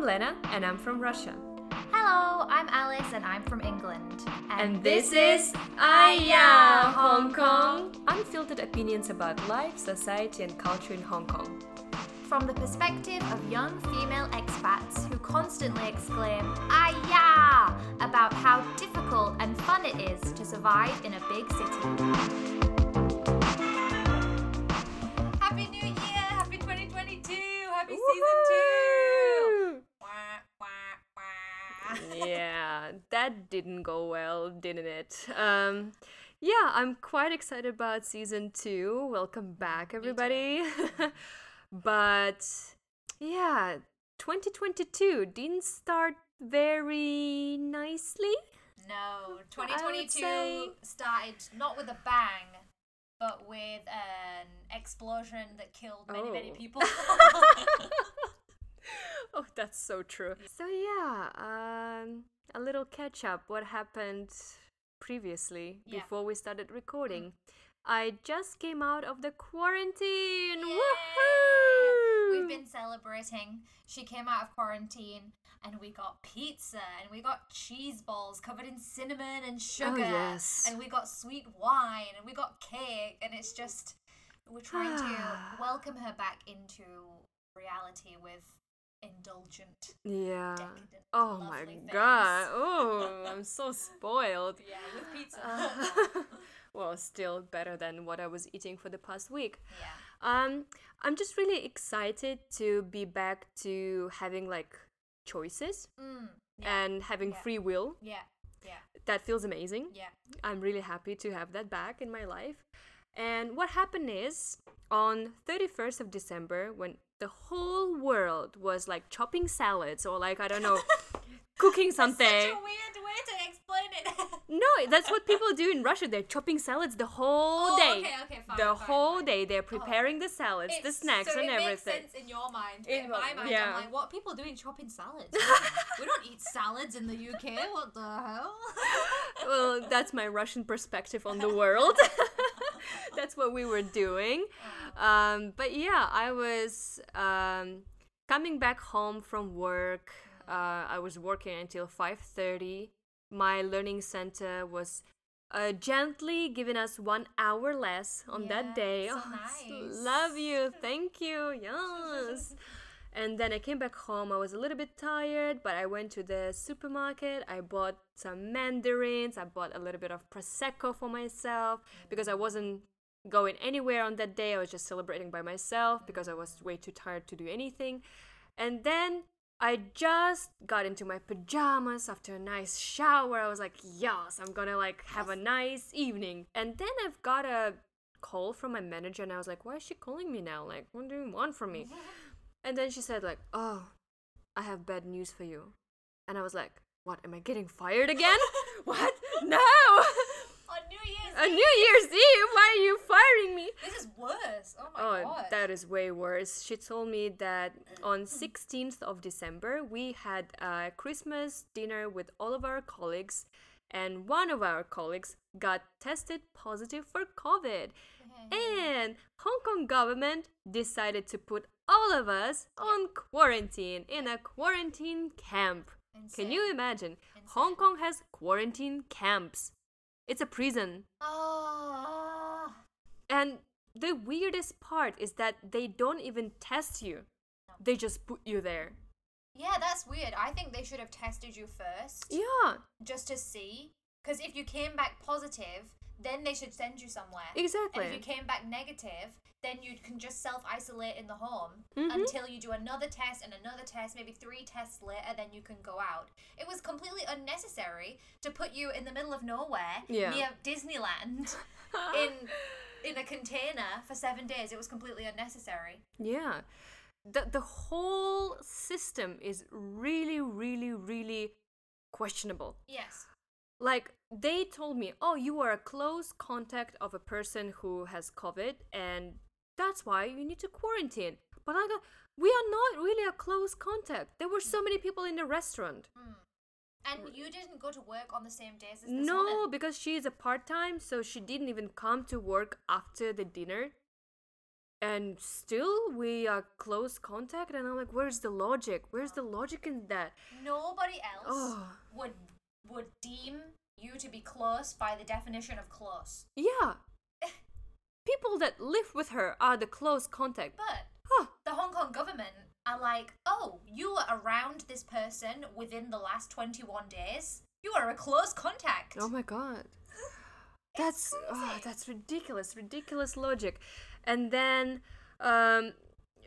I'm Lena, and I'm from Russia. Hello, I'm Alice and I'm from England. And this is Aya Hong Kong! Unfiltered opinions about life, society, and culture in Hong Kong. From the perspective of young female expats who constantly exclaim, Aya! about how difficult and fun it is to survive in a big city. Yeah, that didn't go well, didn't it? Um, yeah, I'm quite excited about season two. Welcome back, everybody. but yeah, 2022 didn't start very nicely. No, 2022 started not with a bang, but with an explosion that killed many, many Oh. people. oh, that's so true. So yeah, um, a little catch up. What happened previously Yeah. before we started recording? I just came out of the quarantine. Yay! Woohoo! We've been celebrating. She came out of quarantine and we got pizza and we got cheese balls covered in cinnamon and sugar. Oh, yes. And we got sweet wine and we got cake and it's just we're trying to welcome her back into reality with indulgent Yeah. decadent, Oh my lovely god. Oh, I'm so spoiled. Yeah, with pizza. Uh, well, still better than what I was eating for the past week. yeah. Um, I'm just really excited to be back to having like choices Mm, yeah. and having yeah. free will. yeah. Yeah. That feels amazing. Yeah. I'm really happy to have that back in my life. And what happened is on 31st of December when the whole world was like chopping salads or like I don't know cooking something. Such a weird way to explain it. No, that's what people do in Russia. They're chopping salads the whole Oh, day. okay, okay, fine, the fine, whole fine. day they're oh. preparing the salads, the It's- snacks, so and it everything. makes sense in your mind. In In, my- mind, yeah. I'm like, what are people doing chopping salads? we don't eat salads in the UK. What the hell? well, that's my Russian perspective on the world. that's what we were doing. Um, but yeah, I was um, coming back home from work. Uh, I was working until 5:30. My learning center was uh, gently giving us one hour less on Yeah, that day. so Oh, nice. Love you, thank you, yes. And then I came back home. I was a little bit tired, but I went to the supermarket. I bought some mandarins. I bought a little bit of prosecco for myself because I wasn't going anywhere on that day. I was just celebrating by myself because I was way too tired to do anything. And then I just got into my pajamas after a nice shower. I was like, "Yes, I'm going to like have a nice evening." And then I've got a call from my manager and I was like, "Why is she calling me now? Like, what do you want from me?" And then she said like, "Oh, I have bad news for you." And I was like, "What? Am I getting fired again? what? No! On New Year's A Eve. New Year's Eve? Why are you firing me?" This is worse. Oh my Oh, god. that is way worse. She told me that on 16th of December we had a Christmas dinner with all of our colleagues and one of our colleagues got tested positive for COVID. Mm-hmm. And Hong Kong government decided to put all of us on quarantine in a quarantine camp. Can you Insane. imagine? Hong Kong has quarantine camps. It's a prison. Oh. And the weirdest part is that they don't even test you. They just put you there. Yeah, that's weird. I think they should have tested you first Yeah, just to see. Because if you came back positive, then they should send you somewhere. exactly. And if you came back negative, then you can just self isolate in the home Mhm. until you do another test and another test, maybe three tests later, then you can go out. It was completely unnecessary to put you in the middle of nowhere Yeah. near Disneyland in in a container for seven days. It was completely unnecessary. Yeah. The the whole system is really, really, really questionable. Yes. Like they told me, oh, you are a close contact of a person who has COVID, and that's why you need to quarantine. But I go, we are not really a close contact. There were so many people in the restaurant. Hmm. And you didn't go to work on the same days as this No, woman. because she is a part time, so she didn't even come to work after the dinner. and still we are close contact and i'm like where's the logic where's the logic in that Nobody else Oh. would would deem you to be close by the definition of close. yeah. Eh. People that live with her are the close contact. But huh. the Hong Kong government are like, oh, you were around this person within the last 21 days. You are a close contact. oh my god. That's oh, that's ridiculous ridiculous logic. And then um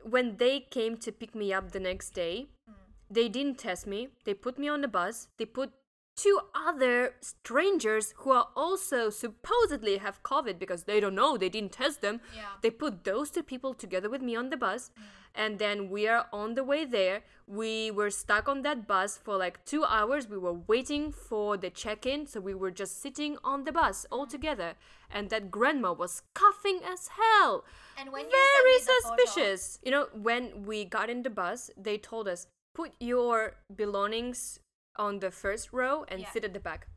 when they came to pick me up the next day hmm. they didn't test me. They put me on the bus. They put two other strangers who are also supposedly have covid because they don't know they didn't test them. Yeah. they put those two people together with me on the bus mm. and then we are on the way there. We were stuck on that bus for like two hours. We were waiting for the check-in so we were just sitting on the bus mm. all together. And that grandma was coughing as hell. And when very the photo- suspicious. You know when we got in the bus they told us put your belongings on the first row and Yeah. sit at the back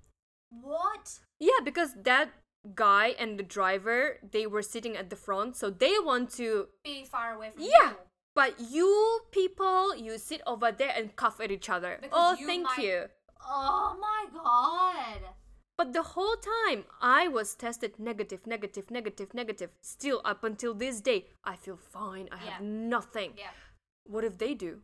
What? yeah because that guy and the driver they were sitting at the front so they want to Be far away from you. yeah you. but you people you sit over there and cough at each other Because oh you thank might- you Oh my god. but the whole time i was tested negative negative negative negative still up until this day i feel fine i have nothing Yeah. what if they do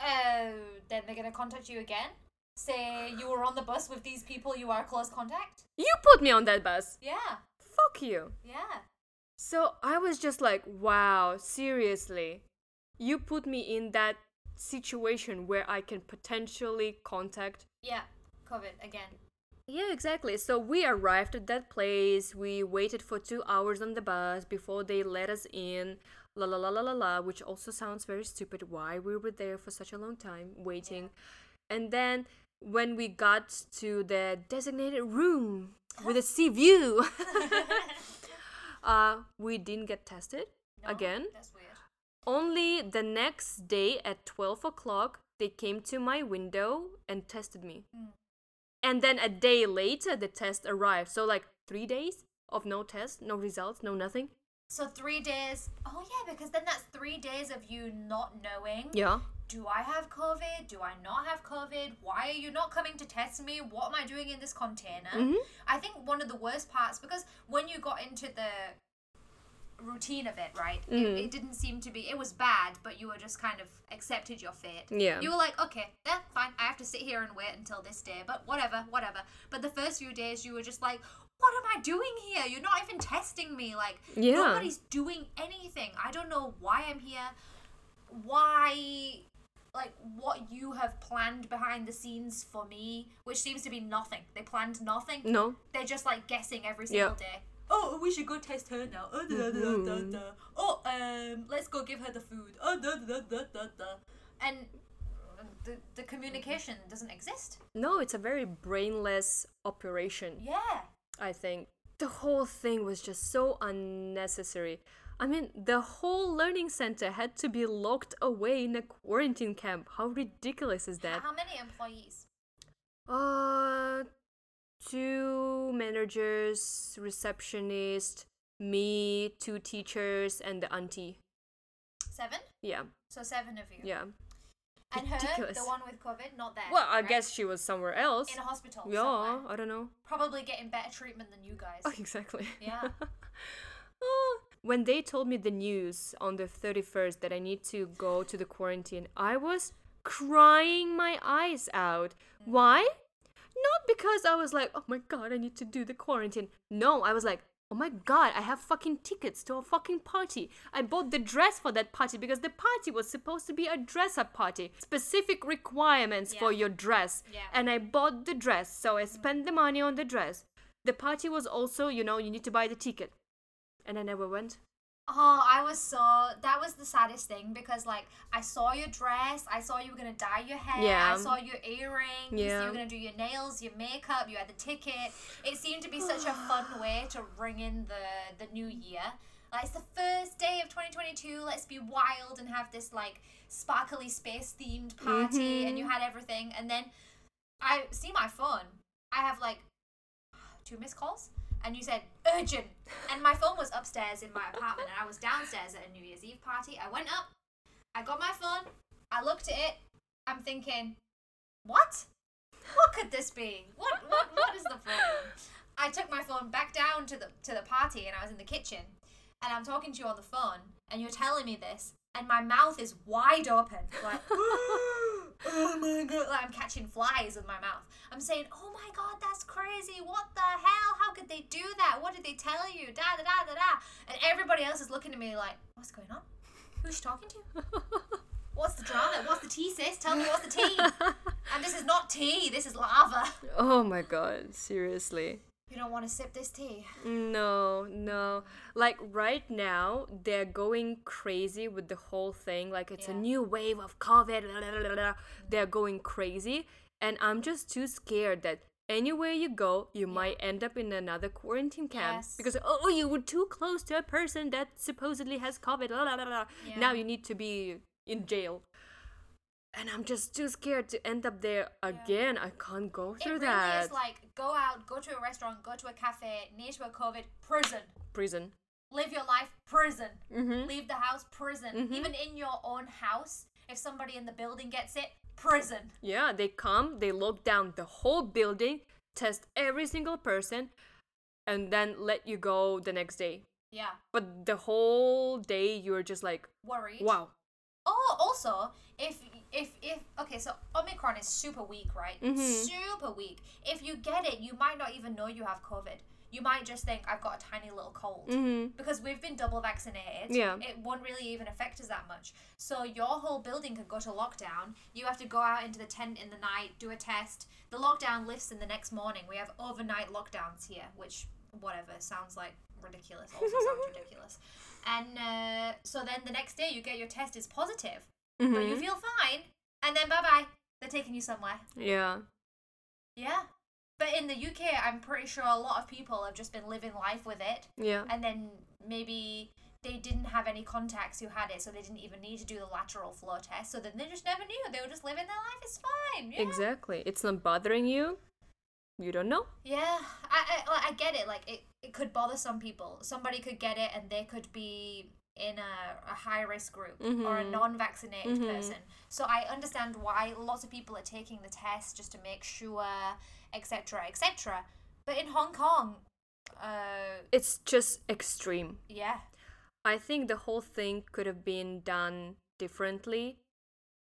Oh, then they're gonna contact you again? Say you were on the bus with these people you are close contact? you put me on that bus Yeah. fuck you Yeah. So I was just like, wow, seriously. You put me in that situation where I can potentially contact. Yeah. COVID again. Yeah, exactly. So we arrived at that place. We waited for two hours on the bus before they let us in. La la la la la la, which also sounds very stupid. Why we were there for such a long time waiting. And then when we got to the designated room with a sea view, uh, we didn't get tested No, again. That's weird. Only the next day at 12 o'clock, they came to my window and tested me. Mm. And then a day later, the test arrived. So, like, three days of no test, no results, no nothing. So three days. Oh yeah, because then that's three days of you not knowing. Yeah. Do I have COVID? Do I not have COVID? Why are you not coming to test me? What am I doing in this container? Mhm. I think one of the worst parts because when you got into the routine of it, right? Mhm. It, it didn't seem to be. It was bad, but you were just kind of accepted your fate. Yeah. You were like, okay, yeah, fine. I have to sit here and wait until this day, but whatever, whatever. But the first few days, you were just like, what am I doing here? You're not even testing me. Like, Yeah. nobody's doing anything. I don't know why I'm here. Why, like, what you have planned behind the scenes for me, which seems to be nothing. They planned nothing. No. They're just like guessing every single Yeah. day. Oh, we should go test her now. Oh, da, da, da, da, Mhm. da. oh um, let's go give her the food. Oh, da, da, da, da, da. And the, the communication doesn't exist. No, it's a very brainless operation. Yeah. I think. The whole thing was just so unnecessary. I mean, the whole learning center had to be locked away in a quarantine camp. How ridiculous is that? How many employees? Uh, two managers, receptionist, me, two teachers, and the auntie. Seven? Yeah, So seven of you. yeah. And her, Ridiculous. the one with COVID, not there. Well, I right? guess she was somewhere else. in a hospital. Yeah, somewhere. I don't know. Probably getting better treatment than you guys. Oh, exactly. Yeah. Oh, when they told me the news on the 31st that I need to go to the quarantine, I was crying my eyes out. Mm. Why? Not because I was like, oh my god, I need to do the quarantine. No, I was like, oh my god, I have fucking tickets to a fucking party. I bought the dress for that party because the party was supposed to be a dress up party. Specific requirements for your dress. Yeah. And I bought the dress, so I spent the money on the dress. The party was also, you know, you need to buy the ticket. And I never went. Oh, I was so that was the saddest thing because like I saw your dress, I saw you were gonna dye your hair, Yeah. I saw your earrings, Yeah. you were gonna do your nails, your makeup, you had the ticket. It seemed to be such a fun way to ring in the the new year. Like it's the first day of 2022. Let's be wild and have this like sparkly space themed party, and you mm-hmm. had everything. And then I see my phone. I have like two missed calls. And you said urgent. And my phone was upstairs in my apartment, and I was downstairs at a New Year's Eve party. I went up, I got my phone, I looked at it. I'm thinking, what? What could this be? What what what is the problem? I took my phone back down to the to the party, and I was in the kitchen, and I'm talking to you on the phone, and you're telling me this, and my mouth is wide open, like. oh my god, like I'm catching flies with my mouth. I'm saying, oh my god, that's crazy. What the hell? How could they do that? What did they tell you? Da da da da da. And everybody else is looking at me like, what's going on? Who's she talking to? What's the drama? What's the tea, sis? Tell me what's the tea. and this is not tea, this is lava. oh my god, seriously. You don't want to sip this tea. No, no. Like right now, they're going crazy with the whole thing. Like it's a new wave of COVID. blah, blah, blah. They're going crazy. And I'm just too scared that anywhere you go, you might end up in another quarantine camp. Yes. Because, oh, you were too close to a person that supposedly has COVID. blah, blah, blah, blah. Now you need to be in jail. And I'm just too scared to end up there again. I can't go through It really that. is like go out, go to a restaurant, go to a cafe, near to a COVID, prison. Prison. Live your life, prison. Mm-hmm. Leave the house, prison. Even in your own house, if somebody in the building gets it, prison. Yeah, they come, they lock down the whole building, test every single person, and then let you go the next day. Yeah. But the whole day you're just like, Worried. wow. Oh, also, if if if okay, so Omicron is super weak, right? Mhm. Super weak. If you get it, you might not even know you have COVID. You might just think I've got a tiny little cold. Mm-hmm. Because we've been double vaccinated, Yeah. it won't really even affect us that much. So your whole building could go to lockdown. You have to go out into the tent in the night, do a test. The lockdown lifts in the next morning. We have overnight lockdowns here, which whatever sounds like ridiculous. Also sounds ridiculous. And uh, so then the next day you get your test is positive, but you Mhm. feel fine, and then bye bye. They're taking you somewhere. Yeah. Yeah. But in the UK, I'm pretty sure a lot of people have just been living life with it Yeah. and then maybe they didn't have any contacts who had it, so they didn't even need to do the lateral flow test. So then they just never knew. They were just living their life. It's fine. Yeah. Exactly. It's not bothering you. You don't know. Yeah, I, I I get it. Like it, it could bother some people. Somebody could get it, and they could be in a, a high risk group or a Mhm. non-vaccinated Mhm. person. So I understand why lots of people are taking the test just to make sure, etc., etc. But in Hong Kong, uh, It's just extreme. yeah, I think the whole thing could have been done differently.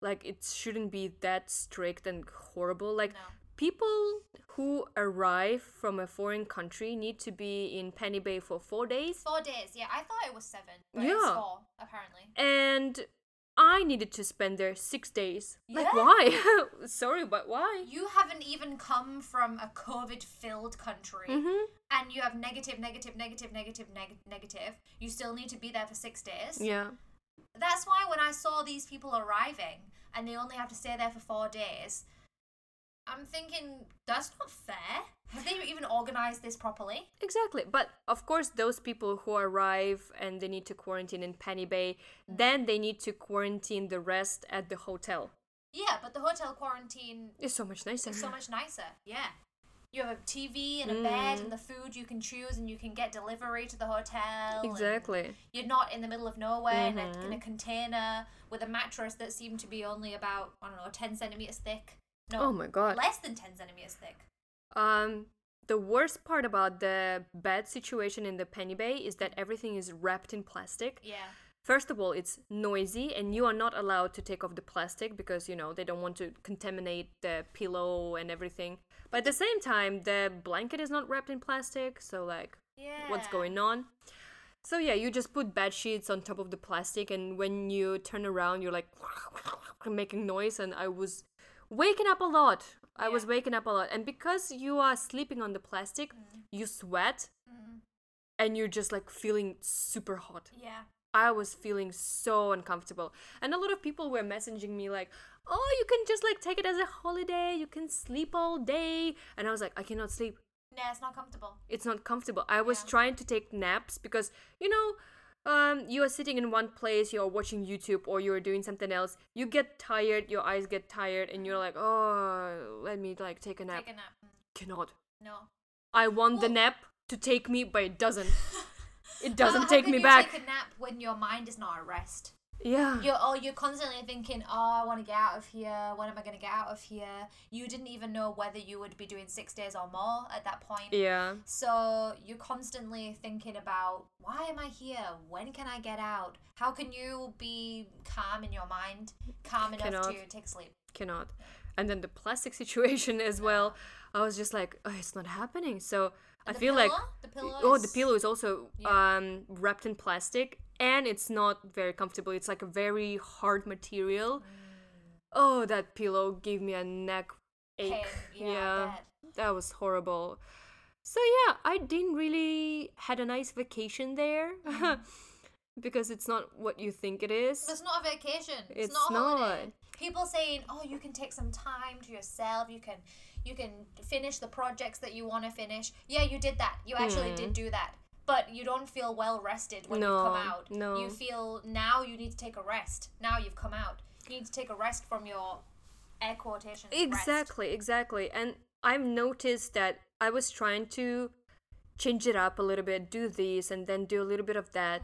Like it shouldn't be that strict and horrible. Like no. People who arrive from a foreign country need to be in Penny Bay for four days. Four days. Yeah, I thought it was seven, but it's Yeah. four apparently. And I needed to spend there six days. Like, why? Sorry, but why? You haven't even come from a COVID-filled country, Mm-hmm. and you have negative, negative, negative, negative, neg- negative. You still need to be there for six days. Yeah. That's why when I saw these people arriving and they only have to stay there for four days, I'm thinking that's not fair. Have they even organized this properly? Exactly. But of course, those people who arrive and they need to quarantine in Penny Bay, Mm. then they need to quarantine the rest at the hotel. Yeah, but the hotel quarantine is so much nicer. is so much nicer. Yeah. You have a TV and a bed Mm. and the food you can choose and you can get delivery to the hotel. Exactly. You're not in the middle of nowhere in, a, in a container with a mattress that seemed to be only about, I don't know, 10 centimeters thick. No, Oh my god. less than 10 centimeters thick. Um, the worst part about the bad situation in the Penny Bay is that everything is wrapped in plastic. Yeah. First of all, it's noisy, and you are not allowed to take off the plastic because you know they don't want to contaminate the pillow and everything. But at the same time, the blanket is not wrapped in plastic, so like, Yeah. what's going on? So yeah, you just put bed sheets on top of the plastic, and when you turn around, you're like making noise, and I was waking up a lot. I was waking up a lot, and because you are sleeping on the plastic, you sweat, Mm, and you're just like feeling super hot. yeah. I was feeling so uncomfortable. And a lot of people were messaging me like, "Oh, you can just like take it as a holiday. You can sleep all day." And I was like, "I cannot sleep. Nah, it's not comfortable. It's not comfortable." I was Yeah. trying to take naps because, you know, um, you are sitting in one place, you're watching YouTube or you're doing something else. You get tired, your eyes get tired, and you're like, "Oh, let me like take a nap." Take a nap. Cannot. No. I want the nap to take me, but it doesn't. It doesn't take me you back. Take a nap when your mind is not at rest. Yeah. You're oh, you're constantly thinking, oh, I want to get out of here. When am I gonna get out of here? You didn't even know whether you would be doing six days or more at that point. Yeah. So you're constantly thinking about why am I here? When can I get out? How can you be calm in your mind, calm enough Cannot. to take sleep? Cannot. And then the plastic situation as well. I was just like, oh, it's not happening. So I The feel like pillow? the pillow. oh, the pillow is also Yeah. um wrapped in plastic and it's not very comfortable. It's like a very hard material. Mm. Oh, that pillow gave me a neck ache. Pain. Yeah, bet. that was horrible. So yeah, I didn't really had a nice vacation there Mm-hmm. because it's not what you think it is. It's not a vacation. It's, It's not a holiday. not. People saying, "Oh, you can take some time to yourself. You can, you can finish the projects that you want to finish." Yeah, you did that. You actually did do that. But you don't feel well rested when you've come Mm. No, out. no. You feel now you need to take a rest. Now you've come out. You need to take a rest from your air quotations. rest. Exactly, exactly. And I've noticed that I was trying to change it up a little bit, do this and then do a little bit of that.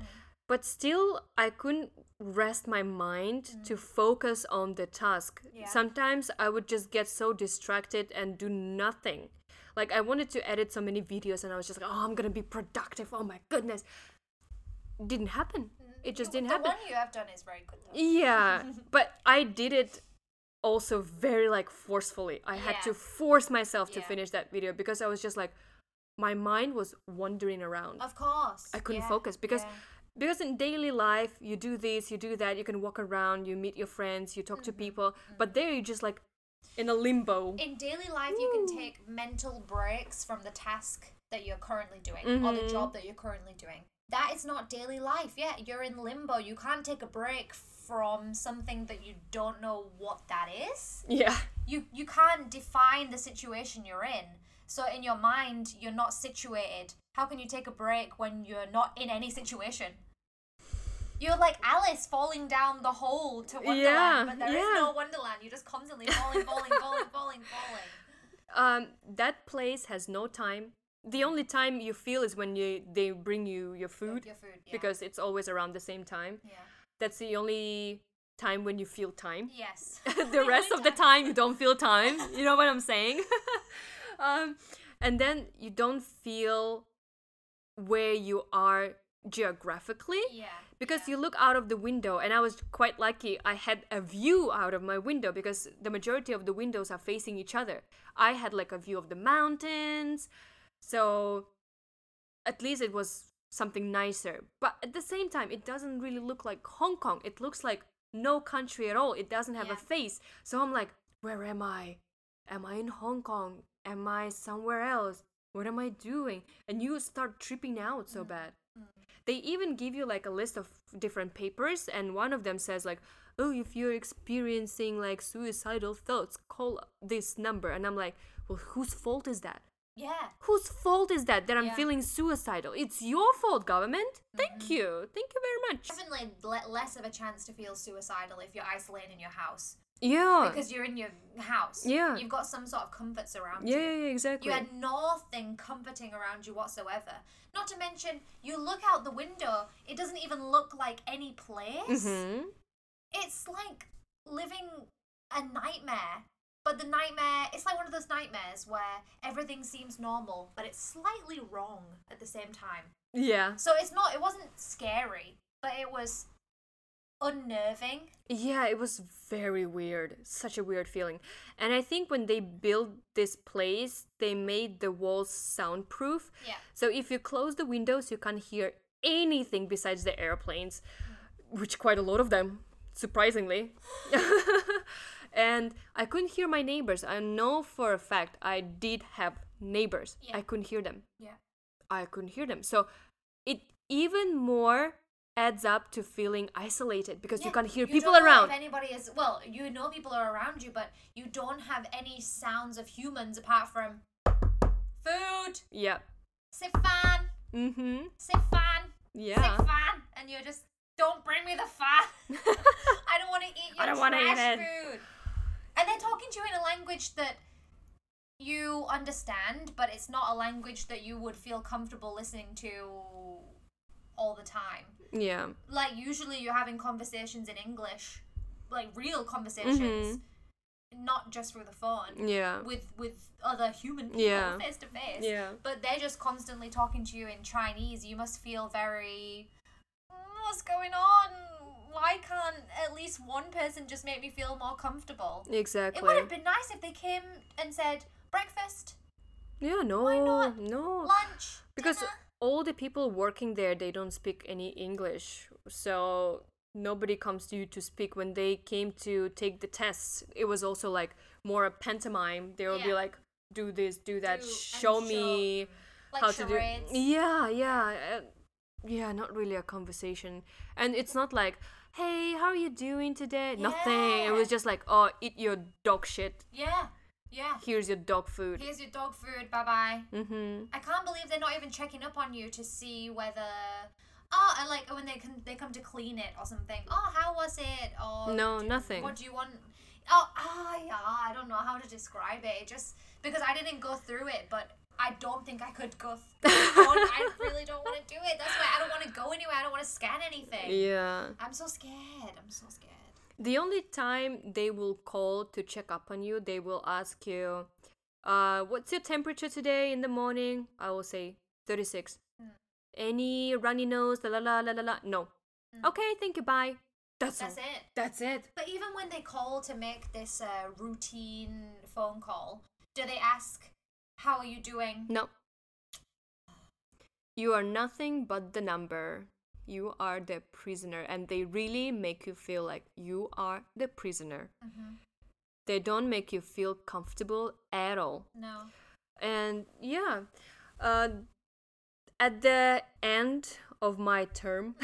But still, I couldn't rest my mind to focus on the task. Yeah. Sometimes I would just get so distracted and do nothing. Like, I wanted to edit so many videos and I was just like, oh, I'm gonna be productive. Oh my goodness. Didn't happen. It just didn't the happen. one you have done is very good. Though. Yeah, but I did it also very like forcefully. I had to force myself to Yeah. finish that video because I was just like my mind was wandering around. Of course. I couldn't yeah, focus because yeah. because in daily life you do this, you do that, you can walk around, you meet your friends, you talk to Mm-hmm. people, but there you're just like in a limbo. in daily life you can take mental breaks from the task that you're currently doing or the Mhm. job that you're currently doing. That is not daily life. Yeah you're in limbo. You can't take a break from something that you don't know what that is. Yeah. you you can't define the situation you're in. So in your mind you're not situated. How can you take a break when you're not in any situation you're like Alice falling down the hole to Wonderland, Yeah, but there is yeah. no Wonderland. You're just constantly falling, falling, falling, falling, falling. Um that place has no time. The only time you feel is when you they bring you your food Your food, yeah. because it's always around the same time. yeah. That's the only time when you feel time. Yes. the rest of the time you don't feel time. You know what I'm saying? um, and then you don't feel where you are geographically Yeah. Because you look out of the window and i was quite lucky i had a view out of my window because the majority of the windows are facing each other. I had like a view of the mountains so at least it was something nicer. But at the same time it doesn't really look like hong kong. It looks like no country at all. It doesn't have Yeah. a face. So i'm like where am i? Am i in hong kong? Am i somewhere else? What am i doing? And you start tripping out so mm. bad they even give you like a list of different papers and one of them says like oh if you're experiencing like suicidal thoughts call this number. And i'm like well whose fault is that? Yeah. whose fault is that that i'm Yeah. feeling suicidal? It's your fault government. Thank mm-hmm. you. Thank you very much. Definitely le- less of a chance to feel suicidal if you're isolated in your house yeah because you're in your house. Yeah. You've got some sort of comforts around yeah, you. yeah, yeah exactly You had nothing comforting around you whatsoever. Not to mention, you look out the window, it doesn't even look like any place. hmm It's like living a nightmare. But the nightmare, it's like one of those nightmares where everything seems normal, but it's slightly wrong at the same time. yeah So it's not, it wasn't scary, but it was unnerving. Yeah, it was very weird. Such a weird feeling. And I think when they built this place, they made the walls soundproof. Yeah. So if you close the windows, you can't hear anything besides the airplanes, which quite a lot of them, surprisingly. and I couldn't hear my neighbors. I know for a fact I did have neighbors. Yeah. I couldn't hear them. Yeah. I couldn't hear them. So it even more adds up to feeling isolated because you can't hear you people around. If anybody is well, you know people are around you, but you don't have any sounds of humans apart from food, Yeah. sit fan, Mm-hmm. sit fan, Yeah. sit fan, and you're just don't bring me the fan. I don't want to eat your I don't wanna eat trash it. food. And they're talking to you in a language that you understand, but it's not a language that you would feel comfortable listening to all the time. Yeah. Like usually you're having conversations in English, like real conversations, not just through the phone Yeah. with with other human people Yeah. face to face. Yeah. But they're just constantly talking to you in Chinese. You must feel very "Mm, what's going on? Why can't at least one person just make me feel more comfortable? Exactly. It would have been nice if they came and said breakfast, Yeah, no. Why not? No. lunch, because dinner." All the people working there they don't speak any english. So nobody comes to you to speak. When they came to take the tests it was also like more a pantomime. They will be like do this do that. Do- show me like how to do yeah yeah uh, yeah not really a conversation. And it's not like hey how are you doing today? Nothing. It was just like oh eat your dog shit. Yeah, yeah. here's your dog food Here's your dog food. Bye bye. mm-hmm I can't believe they're not even checking up on you to see whether. Oh, and like when they come, they come to clean it or something. Oh, how was it? Or No, nothing. What do you want? Oh, ah, yeah. I don't know how to describe it. It just because I didn't go through it, but I don't think I could go. Th- I really don't want to do it. That's why I don't want to go anywhere. I don't want to scan anything. yeah I'm so scared. I'm so scared. The only time they will call to check up on you, they will ask you, uh, what's your temperature today in the morning? I will say 36. Mm. Any runny nose? La la la la la la. No. Okay, thank you. Bye. That's, Mm. That's all. it. That's it. But even when they call to make this uh, routine phone call, do they ask, "How are you doing?" No. You are nothing but the number. You are the prisoner, and they really make you feel like you are the prisoner. Mm-hmm. They don't make you feel comfortable at all. No. and yeah uh, at the end of my term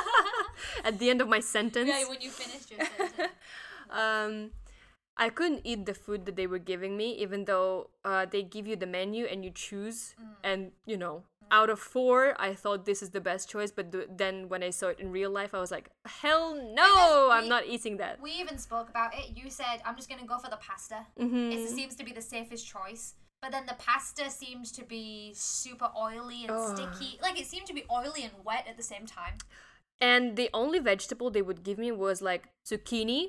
at the end of my sentence Yeah, when you finished your sentence. um, i couldn't eat the food that they were giving me even though uh, they give you the menu and you choose Mm. and you know out of four i thought this is the best choice but th- then when i saw it in real life i was like hell no i'm not eating that We even spoke about it. You said, "I'm just gonna go for the pasta." Mhm. It seems to be the safest choice. But then the pasta seems to be super oily and sticky. Like it seemed to be oily and wet at the same time. and the only vegetable they would give me was like zucchini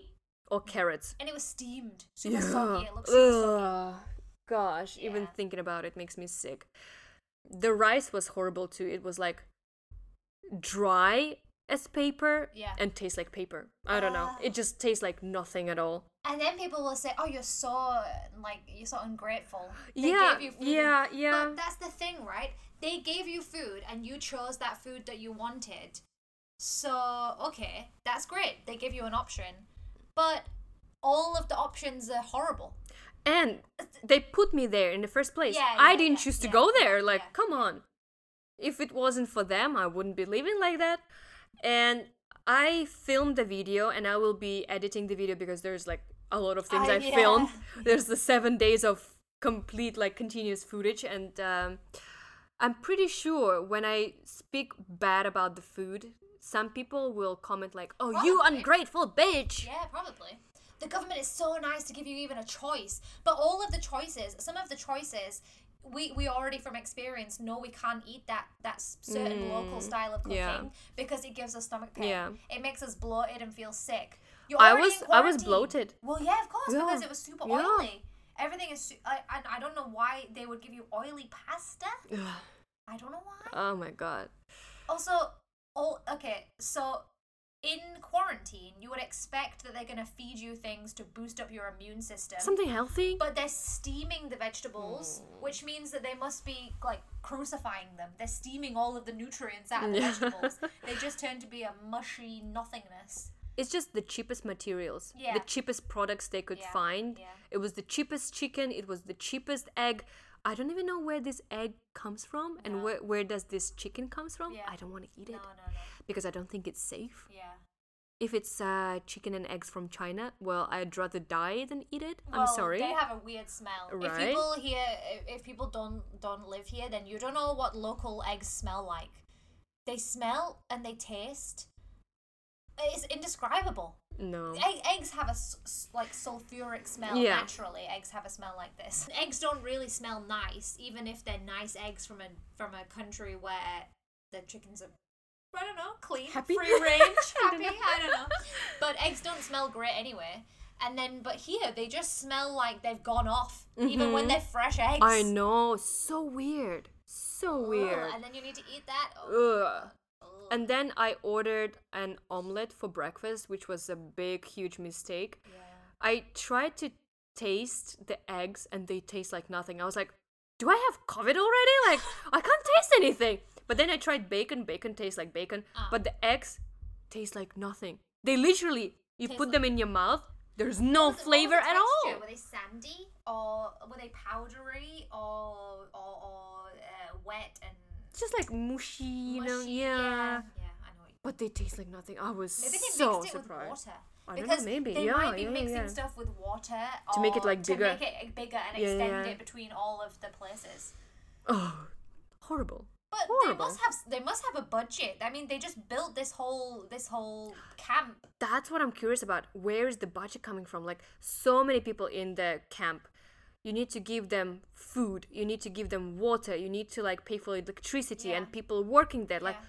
or carrots And it was steamed. Super soggy. It looks super soggy. Gosh, even thinking about it makes me sick. The rice was horrible too. It was like dry as paper Yeah. and tastes like paper. I don't know. It just tastes like nothing at all. And then people will say, "Oh, you're so like you're so ungrateful." They yeah, gave you food yeah, yeah. But that's the thing, right? They gave you food and you chose that food that you wanted. So, okay, that's great. They give you an option. But all of the options are horrible. And they put me there in the first place. Yeah, I yeah, didn't yeah, choose to go there. Like, come on. If it wasn't for them, I wouldn't be living like that. And I filmed the video and I will be editing the video because there's like a lot of things I filmed. There's the seven days of complete, like, continuous footage. And um, I'm pretty sure when I speak bad about the food, some people will comment, like, oh, you ungrateful bitch. Yeah, probably. The government is so nice to give you even a choice. But all of the choices, some of the choices, we, we already from experience know we can't eat that that certain mm. local style of cooking yeah. because it gives us stomach pain. Yeah. It makes us bloated and feel sick. I was- I was bloated. Well, yeah, of course, because it was super Yeah. oily. Everything is. Su- I, I I don't know why they would give you oily pasta. I don't know why. oh my god. Also, oh, okay, so in quarantine, you would expect that they're gonna feed you things to boost up your immune system. Something healthy? but they're steaming the vegetables, hmm. which means that they must be like crucifying them. They're steaming all of the nutrients out of the vegetables. They just turn to be a mushy nothingness. It's just the cheapest materials, Yeah. the cheapest products they could Yeah, find. yeah. It was the cheapest chicken, it was the cheapest egg. I don't even know where this egg comes from and where, where does this chicken comes from. Yeah. I don't want to eat it No, no, no. Because I don't think it's safe. Yeah. If it's uh, chicken and eggs from China, well, I'd rather die than eat it. I'm Well, sorry. They have a weird smell. Right? If people here, if- if people don't don't live here, then you don't know what local eggs smell like. They smell and they taste it's indescribable. No. Egg, eggs have a like sulfuric smell Yeah. naturally. Eggs have a smell like this. Eggs don't really smell nice, even if they're nice eggs from a from a country where the chickens are. I don't know, clean, Happy? free range, I happy. don't. I don't know. But eggs don't smell great anyway. And then, but here they just smell like they've gone off, even when Mhm. they're fresh eggs. I know. So weird. So Ugh, weird. and then you need to eat that. Oh, Ugh. And then I ordered an omelette for breakfast, which was a big, huge mistake. yeah. I tried to taste the eggs and they taste like nothing. I was like, do I have COVID already? Like, I can't taste anything. But then I tried bacon. Bacon tastes like bacon. Ah. But the eggs taste like nothing. They literally, you put like- them in your mouth, there's no What was the- what was flavor the at texture? all. Were they sandy or were they powdery or or, or uh, wet and It's just like mushy, you know? mushy? Yeah. yeah, I know. what you- But they taste like nothing. I was Maybe they so mixed it surprised. with water. I don't know, because maybe. they Yeah, might be yeah, mixing yeah. stuff with water To make it, like, bigger. to make it bigger and Yeah, extend yeah. it between all of the places. Oh, horrible. But they must have they must have a budget. I mean, they just built this whole this whole camp. That's what I'm curious about. Where is the budget coming from? Like so many people in the camp. You need to give them food. You need to give them water. You need to like pay for electricity Yeah. and people working there. Like Yeah.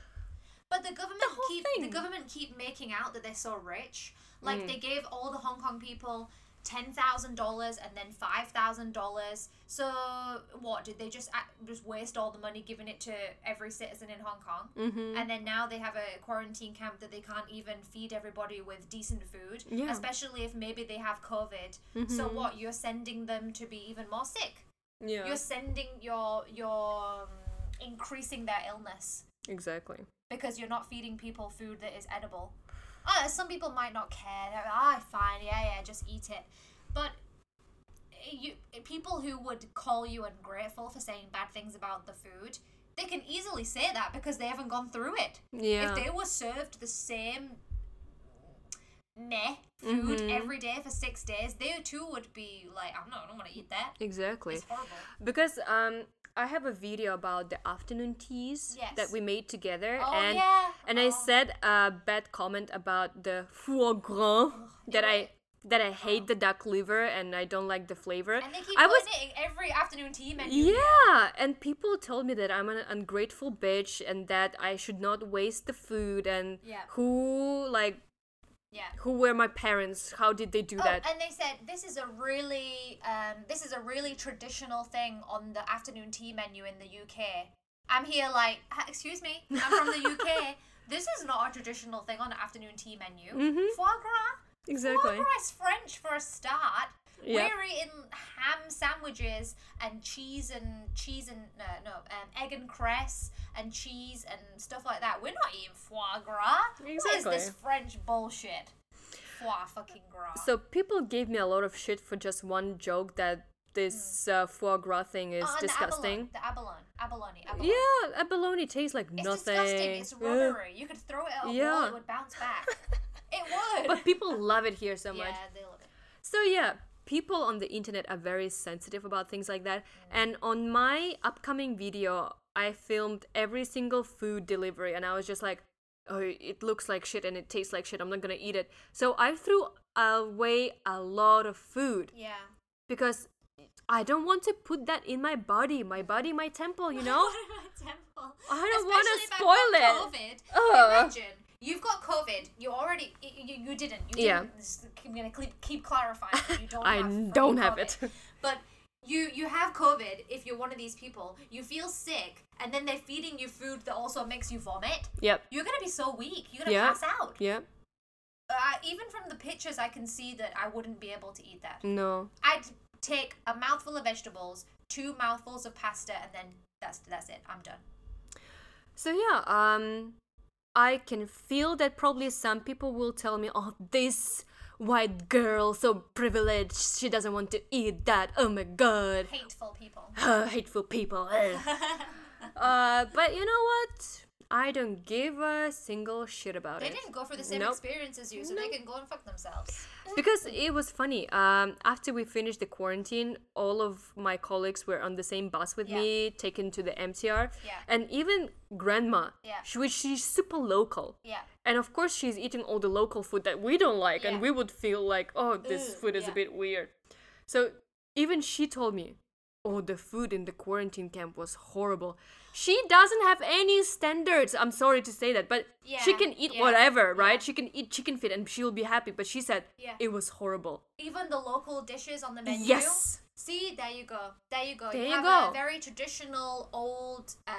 But the government whole keep thing. the government keep making out that they're so rich. Like Mm. they gave all the Hong Kong people ten thousand dollars and then five thousand dollars. So what did they just just waste all the money giving it to every citizen in Hong Kong? Mhm. And then now they have a quarantine camp that they can't even feed everybody with decent food, Yeah. especially if maybe they have COVID. So Mhm. what? You're sending them to be even more sick. yeah, You're sending your your um, increasing their illness exactly. because you're not feeding people food that is edible. Uh, some people might not care. They're ah, fine, yeah, yeah, just eat it. But you, people who would call you ungrateful for saying bad things about the food, they can easily say that because they haven't gone through it. Yeah. If they were served the same meh food Mhm. every day for six days, they too would be like, I'm not, I don't want to eat that. exactly. It's horrible. Because um I have a video about the afternoon teas that we made together Oh and yeah. and I Oh. said a bad comment about the foie gras that I that I hate the duck liver and I don't like the flavor. And they keep I was it every afternoon tea menu. yeah, and people told me that I'm an ungrateful bitch and that I should not waste the food and Yeah. who like Yeah. who were my parents? How did they do Oh, that? and they said this is a really um, this is a really traditional thing on the afternoon tea menu in the UK. I'm here like, "Ah, excuse me, I'm from the UK. This is not a traditional thing on the afternoon tea menu. Mhm. Foie gras. Exactly. Foie gras French for a start. Yep. We're eating ham sandwiches and cheese and cheese and uh, no um, egg and cress and cheese and stuff like that. We're not eating foie gras. What is this French bullshit? Foie fucking gras. So people gave me a lot of shit for just one joke that this uh, foie gras thing is Oh, disgusting. The abalone, the abalone, abalone, abalone. Yeah, abalone tastes like It's nothing. It's disgusting. It's rubbery. You could throw it at a wall, Yeah. it would bounce back. it would. But people love it here so much. yeah, they love it. So yeah, people on the internet are very sensitive about things like that. And on my upcoming video, I filmed every single food delivery and I was just like, oh, it looks like shit and it tastes like shit. I'm not going to eat it. So I threw away a lot of food Yeah. because I don't want to put that in my body, my body, my temple, you know? About temple? I don't if I've spoil it. COVID. Ugh. Imagine you've got COVID. You already you, you, didn't. You Yeah. didn't. I'm gonna keep, keep clarifying. You don't. I have don't have COVID. it. But you you have COVID. If you're one of these people, you feel sick, and then they're feeding you food that also makes you vomit. Yep. You're gonna be so weak. You're gonna Yeah. pass out. Yep. Uh, even from the pictures, I can see that I wouldn't be able to eat that. No. I'd take a mouthful of vegetables, two mouthfuls of pasta, and then that's that's it. I'm done. So yeah, um I can feel that probably some people will tell me, "Oh, this white girl so privileged, she doesn't want to eat that. Oh my god. Hateful people. hateful people." uh, but you know what? I don't give a single shit about They it. They didn't go for the same Nope. experience as you, so they can go and fuck themselves. because it was funny. Um, after we finished the quarantine, all of my colleagues were on the same bus with Yeah. me, taken to the MTR, Yeah. and even grandma, Yeah. she, which she's super local. Yeah. And of course, she's eating all the local food that we don't like, Yeah. and we would feel like, oh, this Ugh, food is a bit weird. So even she told me, oh, the food in the quarantine camp was horrible. She doesn't have any standards. I'm sorry to say that, but she can eat yeah, whatever, right? yeah. She can eat chicken feet and she'll be happy. But she said Yeah. it was horrible. Even the local dishes on the menu. Yes. See, there you go. There you go. There you you have go. a very traditional old uh,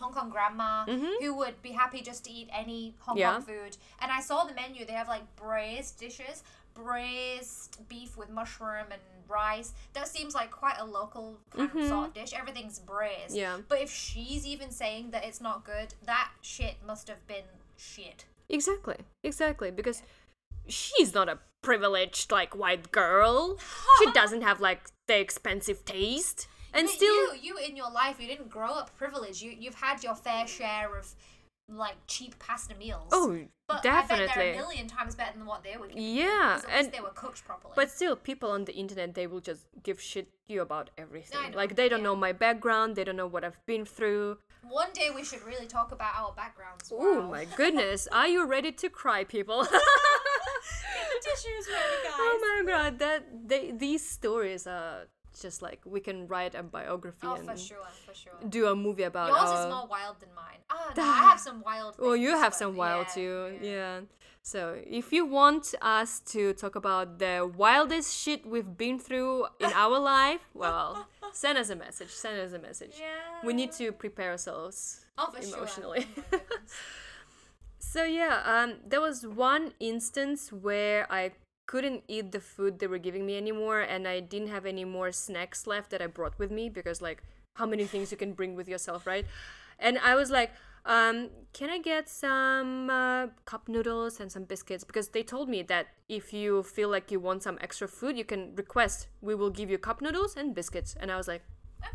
Hong Kong grandma who would be happy just to eat any Hong Mm-hmm. Yeah. Kong food. And I saw the menu. They have like braised dishes, braised beef with mushroom and rice. That seems like quite a local kind of sort of dish. Everything's braised. Mm-hmm. Yeah. But if she's even saying that it's not good, that shit must have been shit. Exactly. Exactly. Because she's not a privileged like white girl. she doesn't have like the expensive taste. And But still you, you in your life, you didn't grow up privileged. You you've had your fair share of like cheap pasta meals. Oh, but I bet they're a million times better than what they were. Yeah, and- they were cooked properly. But still, people on the internet they will just give shit you about everything. Like they don't yeah. know my background, they don't know what I've been through. one day we should really talk about our backgrounds. Oh my goodness, are you ready to cry, people? tissues ready, guys. oh my god, that they these stories are just like we can write a biography Oh, and for sure, for sure. do a movie about Yours our. is more wild than mine. Ah, no, I have some wild. Well, you have but some wild yeah, too, yeah. yeah. So if you want us to talk about the wildest shit we've been through in our life, well, send us a message. Send us a message. yeah. We need to prepare ourselves Oh, sure. emotionally. Oh. So yeah, um, there was one instance where I couldn't eat the food they were giving me anymore, and I didn't have any more snacks left that I brought with me because like how many things you can bring with yourself, right? And I was like, um, can I get some uh, cup noodles and some biscuits? Because they told me that if you feel like you want some extra food, you can request. We will give you cup noodles and biscuits. And I was like,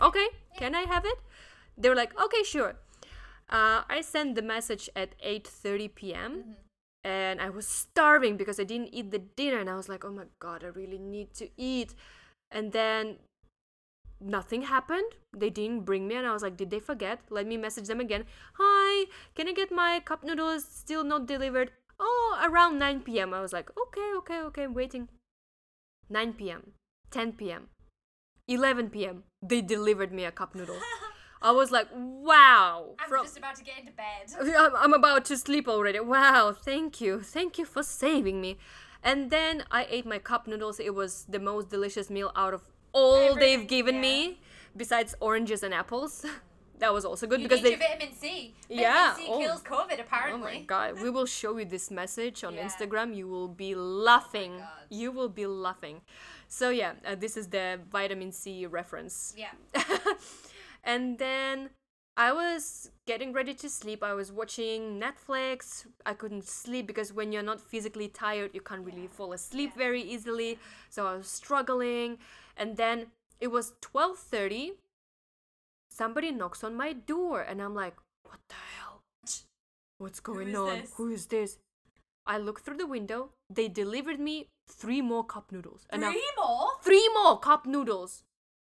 okay, can I have it? They were like, okay, sure. Uh, I sent the message at 8:30 p.m. and I was starving because I didn't eat the dinner and I was like, "Oh my god, I really need to eat." And then nothing happened. They didn't bring me and I was like, "Did they forget?" Let me message them again. "Hi, can I get my cup noodles still not delivered?" "Oh, around 9 p.m." I was like, "Okay, okay, okay, I'm waiting." 9 p.m., 10 p.m., 11 p.m. They delivered me a cup noodle. I was like, "Wow!" I'm from- just about to get into bed. I'm, I'm about to sleep already. Wow, thank you. Thank you for saving me. And then I ate my cup noodles. It was the most delicious meal out of all they've given yeah. me, besides oranges and apples. that was also good You because they. vitamin C. Vitamin Yeah, C oh. kills COVID apparently. Oh my god, we will show you this message on Yeah. Oh Instagram. You will be laughing. God. you will be laughing. So, yeah, uh, this is the vitamin C reference. Yeah. And then I was getting ready to sleep. I was watching Netflix. I couldn't sleep because when you're not physically tired, you can't really fall asleep very easily. So I was struggling. And then it was 12:30. Somebody knocks on my door and I'm like, "What the hell? What's going is on? this? Who is this?" I look through the window. They delivered me three more cup noodles. And I'm- Three more? three more cup noodles.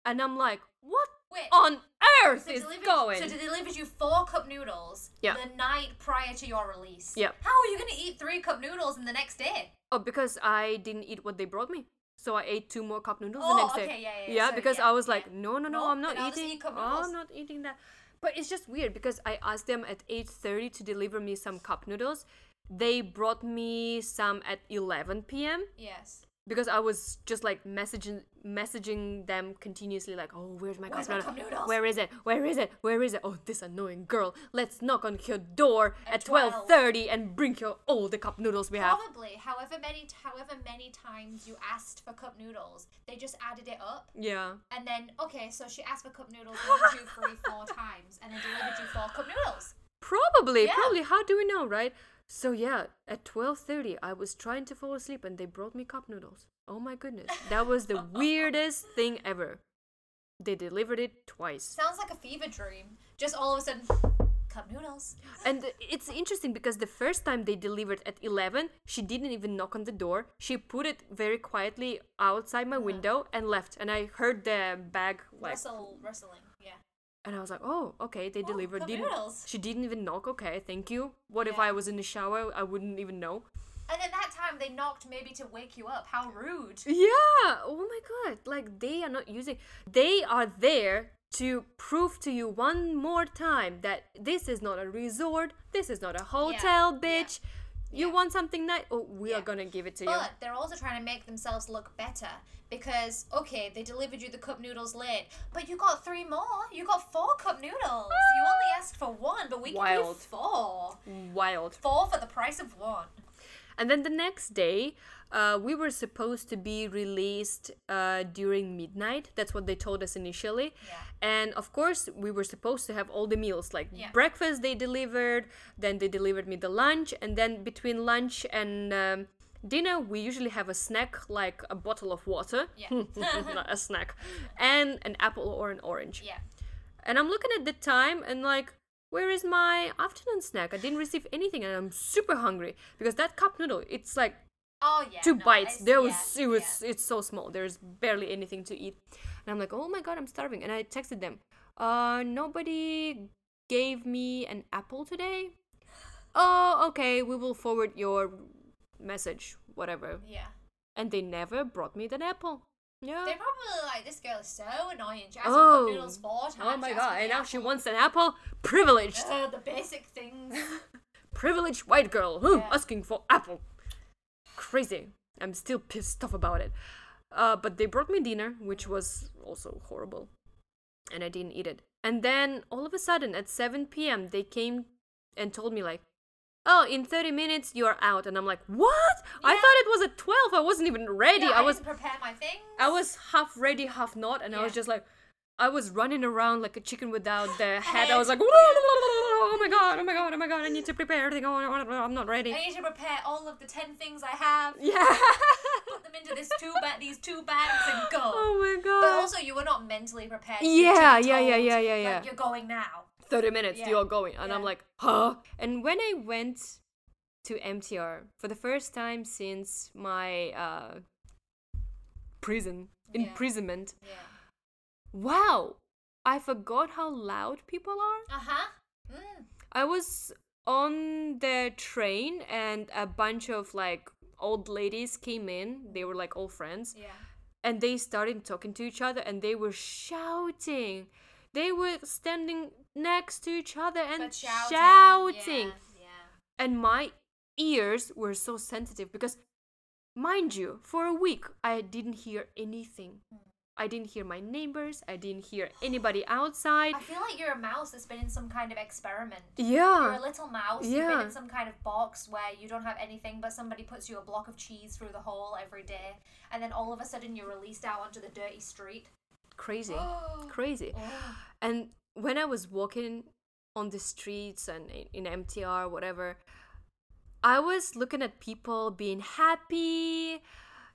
And I'm like, what Wait. on earth So is delivered, going? so they delivered you four cup noodles Yeah. the night prior to your release. Yeah. How are you gonna eat three cup noodles in the next day? oh, because I didn't eat what they brought me. So I ate two more cup noodles Oh, the next okay, day. yeah, yeah, yeah. So, because yeah, I was like, no, no, no, Nope, I'm not then I'll just eating. eat oh. I'm not eating that. But it's just weird because I asked them at 8:30 to deliver me some cup noodles. They brought me some at 11 p.m. Yes. Because I was just like messaging messaging them continuously like oh where's my Where's cup noodles? where is it? Where is it? Where is it? Oh this annoying girl. Let's knock on your door At at 12:30 and bring your all the cup noodles we have. Probably, however many however many times you asked for cup noodles, they just added it up. yeah. And then, okay, so she asked for cup noodles one, two, three, four times, and then delivered you four cup noodles. probably. Yeah. probably. How do we know right so yeah at 12:30 I was trying to fall asleep and they brought me cup noodles oh my goodness that was the weirdest thing ever they delivered it twice Sounds like a fever dream. Just all of a sudden, cup noodles. And it's interesting because the first time they delivered at 11, she didn't even knock on the door. She put it very quietly outside my window and left. And I heard the bag like Rustle, rustling. Yeah. and I was like, "Oh, okay, they delivered." cup Didn't noodles. she didn't even knock? Okay, thank you. What if I was in the shower? I wouldn't even know. And at that time, they knocked maybe to wake you up. How rude. Yeah. Oh my god. Like they are not using they are there to prove to you one more time that this is not a resort, this is not a hotel, yeah, bitch. You want something nice? Oh, we Yeah. are gonna give it to you. But they're also trying to make themselves look better because okay, they delivered you the cup noodles late, but you got three more. You got four cup noodles. You only ah. asked for one, but we you Wild. four. Wild. Four for the price of one. And then the next day, uh, we were supposed to be released uh, during midnight. That's what they told us initially. Yeah. And of course, we were supposed to have all the meals like Yeah. breakfast, they delivered, then they delivered me the lunch, and then between lunch and um, dinner, we usually have a snack like a bottle of water. Yeah. Not a snack. And an apple or an orange. Yeah. And I'm looking at the time and like, where is my afternoon snack? I didn't receive anything and I'm super hungry because that cup noodle, it's like Oh yeah. two no, bites. it's- There yeah, was it was yeah. it's so small. There's barely anything to eat. And I'm like, "Oh my god, I'm starving." And I texted them, "Uh, nobody gave me an apple today." Oh, okay, we will forward your message, whatever. Yeah. And they never brought me that apple. Yeah. They're probably like, this girl is so annoying. She asked Oh. noodles four times. Oh my she god, and now she wants an apple? Privileged. Uh, the basic things. privileged white girl huh, Yeah. asking for apple. Crazy. I'm still pissed off about it. Uh, but they brought me dinner, which was also horrible, and I didn't eat it. And then all of a sudden, at 7 p.m., they came and told me like, "Oh, in 30 minutes you're out," and I'm like, "What? I thought it was at 12. I wasn't even ready. Yeah, I was, didn't prepare my things. I was half ready, half not, and I was just like." I was running around like a chicken without the head. I was like, "Oh my god! Oh my god! Oh my god! I need to prepare everything. Oh, I'm not ready." I need to prepare all of the ten things I have. Yeah. Put them into this two ba- these two bags and go. oh my god. But also, you were not mentally prepared. Yeah, yeah, yeah, told, yeah, yeah, like, yeah. You're going now. 30 minutes Yeah. you're going and i'm like huh and when i went to mtr for the first time since my uh prison Yeah. imprisonment Yeah. wow i forgot how loud people are Uh huh. Mm. i was on the train and a bunch of like old ladies came in they were like all friends Yeah. and they started talking to each other and they were shouting they were standing next to each other and But shouting. shouting. Yeah. yeah. and my ears were so sensitive because mind you for a week i didn't hear anything Hmm. i didn't hear my neighbors i didn't hear anybody outside I feel like you're a mouse that's been in some kind of experiment. Yeah. You're a little mouse. You've been Yeah. in some kind of box where you don't have anything, but somebody puts you a block of cheese through the hole every day, and then all of a sudden you're released out onto the dirty street. Crazy. Crazy. Oh. and when i was walking on the streets and in, in mtr whatever i was looking at people being happy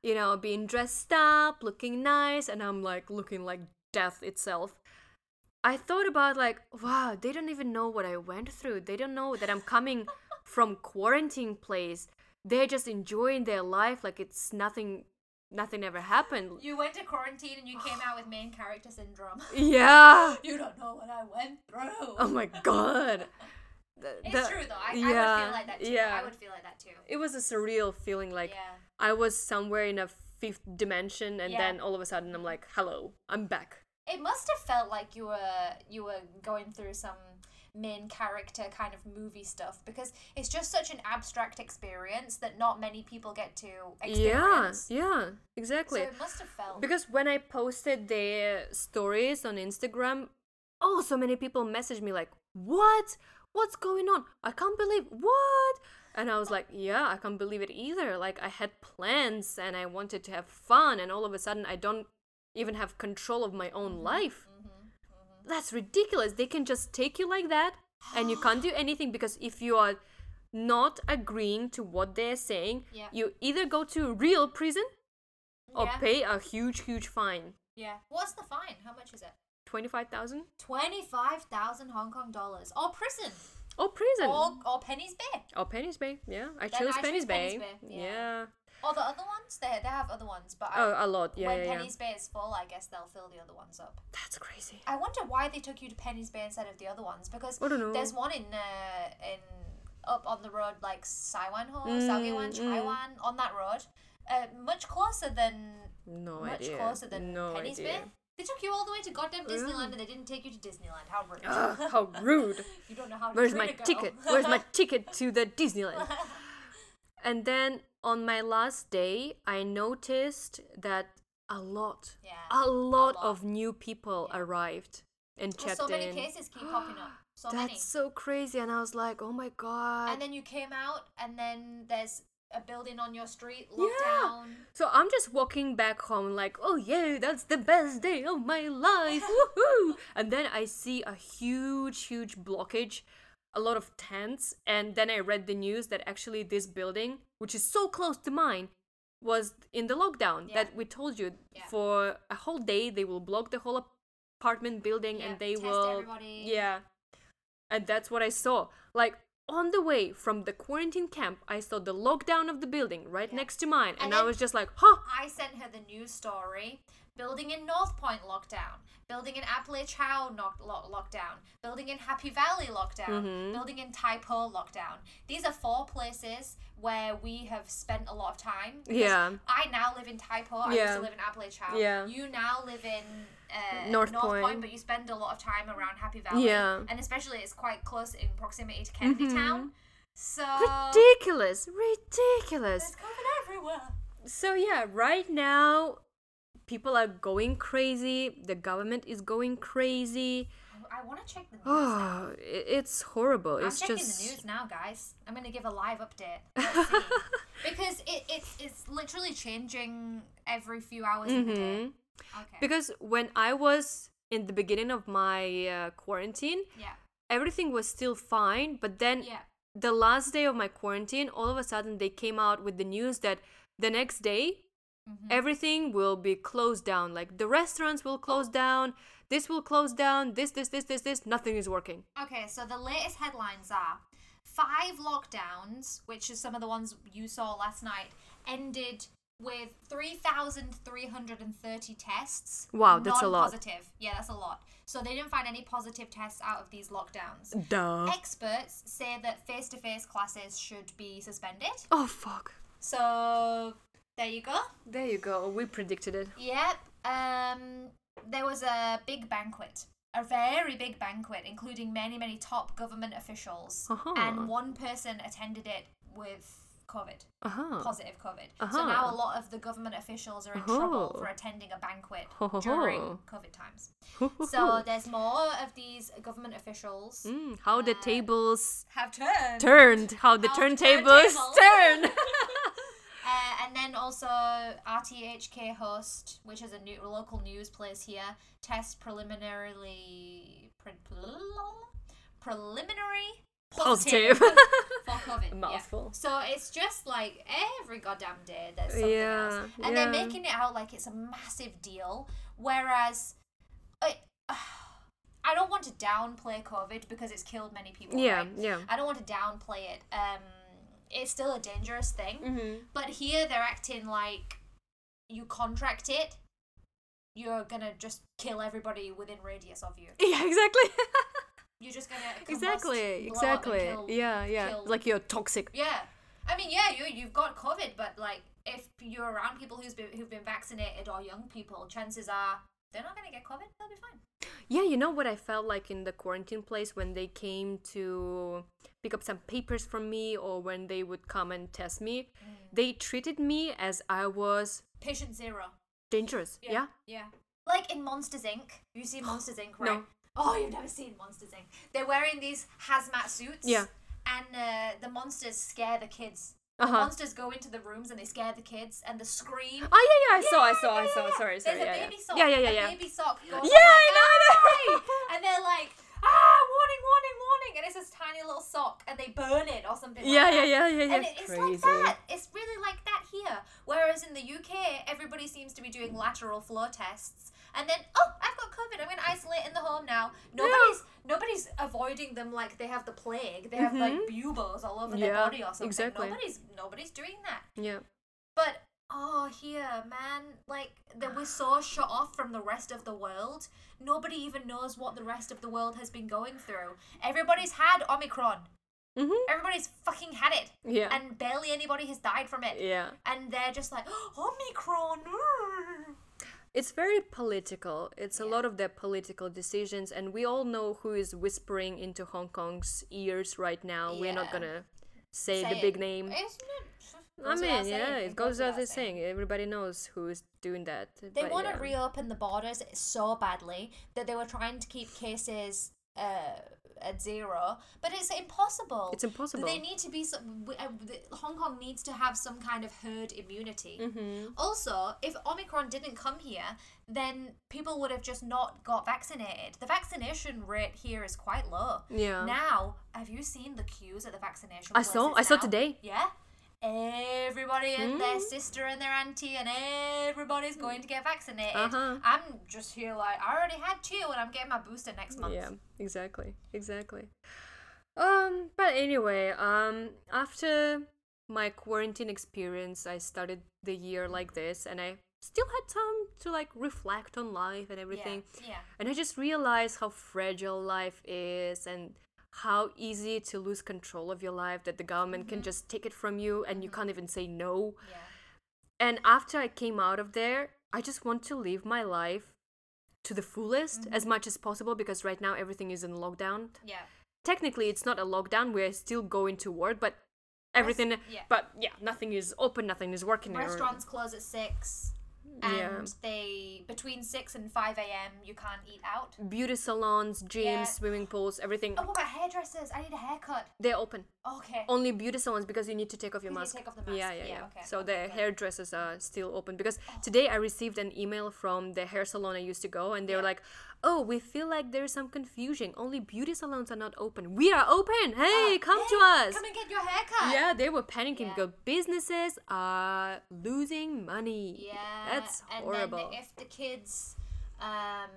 you know being dressed up looking nice and i'm like looking like death itself. I thought about like wow they don't even know what i went through. They don't know that i'm coming from quarantine place. They're just enjoying their life like it's nothing nothing ever happened You went to quarantine and you came out with main character syndrome. yeah you don't know what I went through. oh my god The- It's the- true though. I, I yeah, would feel like that too. yeah. I would feel like that too. it was a surreal feeling like yeah. I was somewhere in a fifth dimension and Yeah. then all of a sudden I'm like, hello, I'm back. It must have felt like you were you were going through some main character kind of movie stuff because it's just such an abstract experience that not many people get to Yeah, experience. yeah, So exactly. it must have felt because when I posted the stories on Instagram, oh, so many people messaged me like, what? What's going on? I can't believe what? And I was like, yeah, I can't believe it either. Like, I had plans and I wanted to have fun, and all of a sudden, I don't even have control of my own mm-hmm. life. That's ridiculous. They can just take you like that, and you can't do anything because if you are not agreeing to what they're saying, Yeah. you either go to real prison or Yeah. pay a huge, huge fine. Yeah. What's the fine? How much is it? 25,000 25,000 Hong Kong dollars. Or prison. or prison Or, or Penny's Bay. or Penny's Bay. Yeah, I Then chose I Penny's choose Bay. Penny's Bay, yeah. Yeah. Or the other ones? They, they have other ones, but I, Oh, a lot. Yeah, when yeah. Penny's Bay is full, I guess they'll fill the other ones up. That's crazy. I wonder why they took you to Penny's Bay instead of the other ones because I don't know. there's one in uh, in up on the road like Saiwan Ho, Mm, Shau Kei Wan, mm. On that road, uh, much closer than No much idea. closer than no Penny's idea. Bay. They took you all the way to goddamn Disneyland and they didn't take you to Disneyland. How rude! Ugh, how rude. you don't know how. Where's my ticket? Where's my ticket to the Disneyland? And then on my last day, I noticed that a lot, Yeah. a lot, lot. of new people Yeah. arrived and Well, checked so many in. cases keep popping up. So That's many. so crazy. And I was like, oh my god. And then you came out, and then there's a building on your street Yeah. lockdown. So I'm just walking back home like, oh yeah, that's the best day of my life. Woohoo! And then I see a huge, huge blockage, a lot of tents, and then I read the news that actually this building, which is so close to mine, was in the lockdown Yeah. that we told you Yeah. for a whole day they will block the whole apartment building Yeah, and they will everybody. yeah and that's what i saw like on the way from the quarantine camp i saw the lockdown of the building right next to mine and, And i was just like huh I sent her the news story. Building in North Point lockdown. Building in Ap Lei Chau knock, lock, lockdown. Building in Happy Valley lockdown. Mhm. Building in Taipo lockdown. These are four places where we have spent a lot of time. Yeah. I now live in Taipo. I used to live in Ap Lei Chau. Yeah. You now live in uh, North North Point. Point. but you spend a lot of time around Happy Valley. Yeah. And especially it's quite close in proximity to Kennedy Mhm. Town. So ridiculous ridiculous there's COVID everywhere. so yeah right now people are going crazy the government is going crazy I want to check the news now. oh i- it's horrible I'm it's checking just the news now, guys. I'm gonna give a live update. Because it, it's it's literally changing every few hours in the day. Mhm. Okay. because when i was in the beginning of my uh, quarantine yeah. everything was still fine but then Yeah. the last day of my quarantine all of a sudden they came out with the news that the next day Mhm. everything will be closed down like the restaurants will close down this will close down this this this this this nothing is working Okay, so the latest headlines are five lockdowns, which is some of the ones you saw last night, ended with 3,330 tests. Wow, that's a lot. Non-positive. Yeah, that's a lot. So they didn't find any positive tests out of these lockdowns. duh Experts say that face to face classes should be suspended. oh fuck So there you go. there you go we predicted it Yep. Um, there was a big banquet, a very big banquet, including many, many top government officials, Uh-huh. and one person attended it with COVID, uh-huh positive COVID. So Uh-huh. now a lot of the government officials are in Uh-huh. trouble for attending a banquet ho. during COVID times. So there's more of these government officials Mm, how the Uh, tables have turned. turned how the How turntables turntables. Uh, and then also RTHK host, which is a new local news place here, test preliminarily pre- preliminary Positive. for COVID. A yeah. mouthful. So it's just like every goddamn day there's something Yeah, else, and they're making it out like it's a massive deal, whereas. I, I don't want to downplay COVID because it's killed many people. yeah right? yeah I don't want to downplay it. Um, it's still a dangerous thing. mm-hmm. But here they're acting like you contract it, you're gonna just kill everybody within radius of you. yeah exactly You're just gonna combust, exactly blow up and exactly kill- yeah yeah kill- like you're toxic Yeah, I mean, yeah, you you've got COVID, but like if you're around people who's been who've been vaccinated or young people, chances are they're not gonna get COVID. They'll be fine. Yeah, you know what I felt like in the quarantine place when they came to pick up some papers from me or when they would come and test me? Mm. They treated me as I was Patient zero. dangerous. Yeah? Yeah. Like in Monsters Inc. You see Monsters Inc. Right? No. Oh, you've never seen Monsters Inc. They're wearing these hazmat suits. Yeah. And uh, the monsters scare the kids. Uh-huh. monsters go into the rooms and they scare the kids and the scream. Oh yeah, yeah, I saw, I Yeah, saw, I saw. yeah. Sorry, sorry. There's yeah, a yeah. baby sock. yeah, yeah, yeah, a baby sock goes Yeah, I know, I know. and they're like, ah, warning, warning, warning, and it's this tiny little sock, and they burn it or something. Yeah, like yeah, yeah, yeah, yeah. And it- it's Crazy. like that. It's really like that here. Whereas in the UK, everybody seems to be doing lateral flow tests, and then oh, I've got COVID. I'm gonna isolate in the home now. Nobody's nobody's avoiding them like they have the plague. They have like buboes all over their Mm-hmm. Body or something. exactly. Nobody's nobody's doing that. Yeah. But oh, here, man, like that we're so shut off from the rest of the world. Nobody even knows what the rest of the world has been going through. Everybody's had Omicron. Mhm. Everybody's fucking had it. Yeah. And barely anybody has died from it. Yeah. And they're just like, Omicron. Mm." It's very political. It's a lot of their political decisions, and we all know who is whispering into Hong Kong's ears right now. We're not gonna say, Say the it. big name. Isn't it? I mean, yeah, it goes without without saying. Everybody knows who is doing that. They want to yeah. reopen the borders so badly that they were trying to keep cases uh, at zero, but it's impossible. It's impossible. They need to be. Some, uh, Hong Kong needs to have some kind of herd immunity. Mm-hmm. Also, if Omicron didn't come here, then people would have just not got vaccinated. The vaccination rate here is quite low. Yeah. Now, have you seen the queues at the vaccination? I saw- I saw today. Yeah. Everybody and Mm. their sister and their auntie and everybody's going to get vaccinated. Uh-huh. I'm just here like I already had two and I'm getting my booster next month. Yeah, exactly, exactly. Um, but anyway, um, after my quarantine experience, I started the year like this, and I still had time to like reflect on life and everything. Yeah. And I just realized how fragile life is and how easy to lose control of your life that the government can mm-hmm. just take it from you and you mm-hmm. can't even say no. Yeah. And after I came out of there, I just want to live my life to the fullest mm-hmm. as much as possible because right now everything is in lockdown. Yeah. Technically, it's not a lockdown. We're still going to work, but everything. yeah. But yeah, nothing is open. Nothing is working. or- Restaurants close at six. And Yeah. they between six and five AM you can't eat out. Beauty salons, gyms, Yeah. swimming pools, everything. Oh what about hairdressers? I need a haircut. They're open. Okay. Only beauty salons because you need to take off your mask. take off the mask. Yeah, yeah, Yeah, yeah. okay, So the okay. hairdressers are still open because oh. today I received an email from the hair salon I used to go, and they were like, "Oh, we feel like there's some confusion. Only beauty salons are not open. We are open. Hey, Uh, come to hey, us." Come and get your haircut. Yeah, they were panicking Yeah. because businesses are losing money. Yeah, that's horrible. and then if the kids um,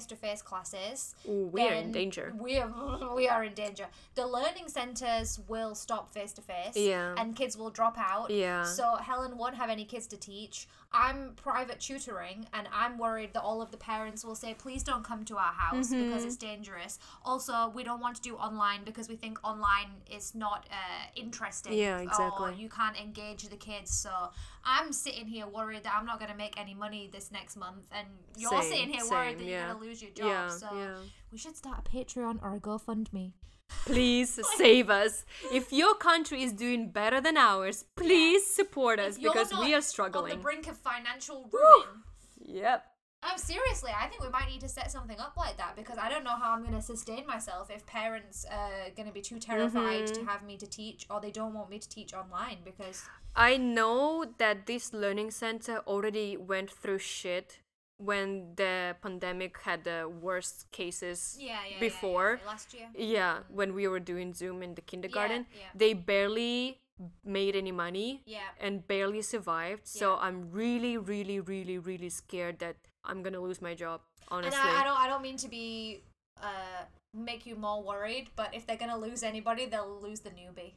stop face-to-face classes, Ooh, we are in danger. We are, we are in danger. The learning centers will stop face-to-face, Yeah. and kids will drop out. Yeah. So Helen won't have any kids to teach. I'm private tutoring, and I'm worried that all of the parents will say, "Please don't come to our house Mm-hmm. because it's dangerous." Also, we don't want to do online because we think online is not uh, interesting. Yeah, Or exactly. you can't engage the kids. So I'm sitting here worried that I'm not going to make any money this next month, and you're Same, sitting here worried same, that you're going to lose your job. Yeah, so yeah. we should start a Patreon or a GoFundMe. Please save us. If your country is doing better than ours, please support us because we are struggling. On the brink of financial ruin. Yep. Oh, seriously, I think we might need to set something up like that because I don't know how I'm going to sustain myself if parents are going to be too terrified Mm-hmm. to have me to teach or they don't want me to teach online because. I know that this learning center already went through shit when the pandemic had the worst cases Yeah, yeah, before. yeah, last year. Yeah, when we were doing Zoom in the kindergarten, they barely made any money Yeah. and barely survived. So I'm really, really, really, really scared that I'm gonna lose my job. Honestly, And I, I don't I don't mean to be uh make you more worried, but if they're gonna lose anybody, they'll lose the newbie.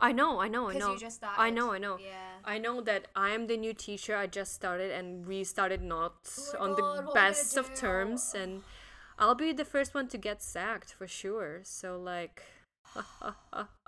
I know, I know, I know. you just I know, I know. Yeah. I know that I'm the new teacher. I just started, and we started not Oh on God, the what are we best of terms, and I'll be the first one to get sacked for sure. So like,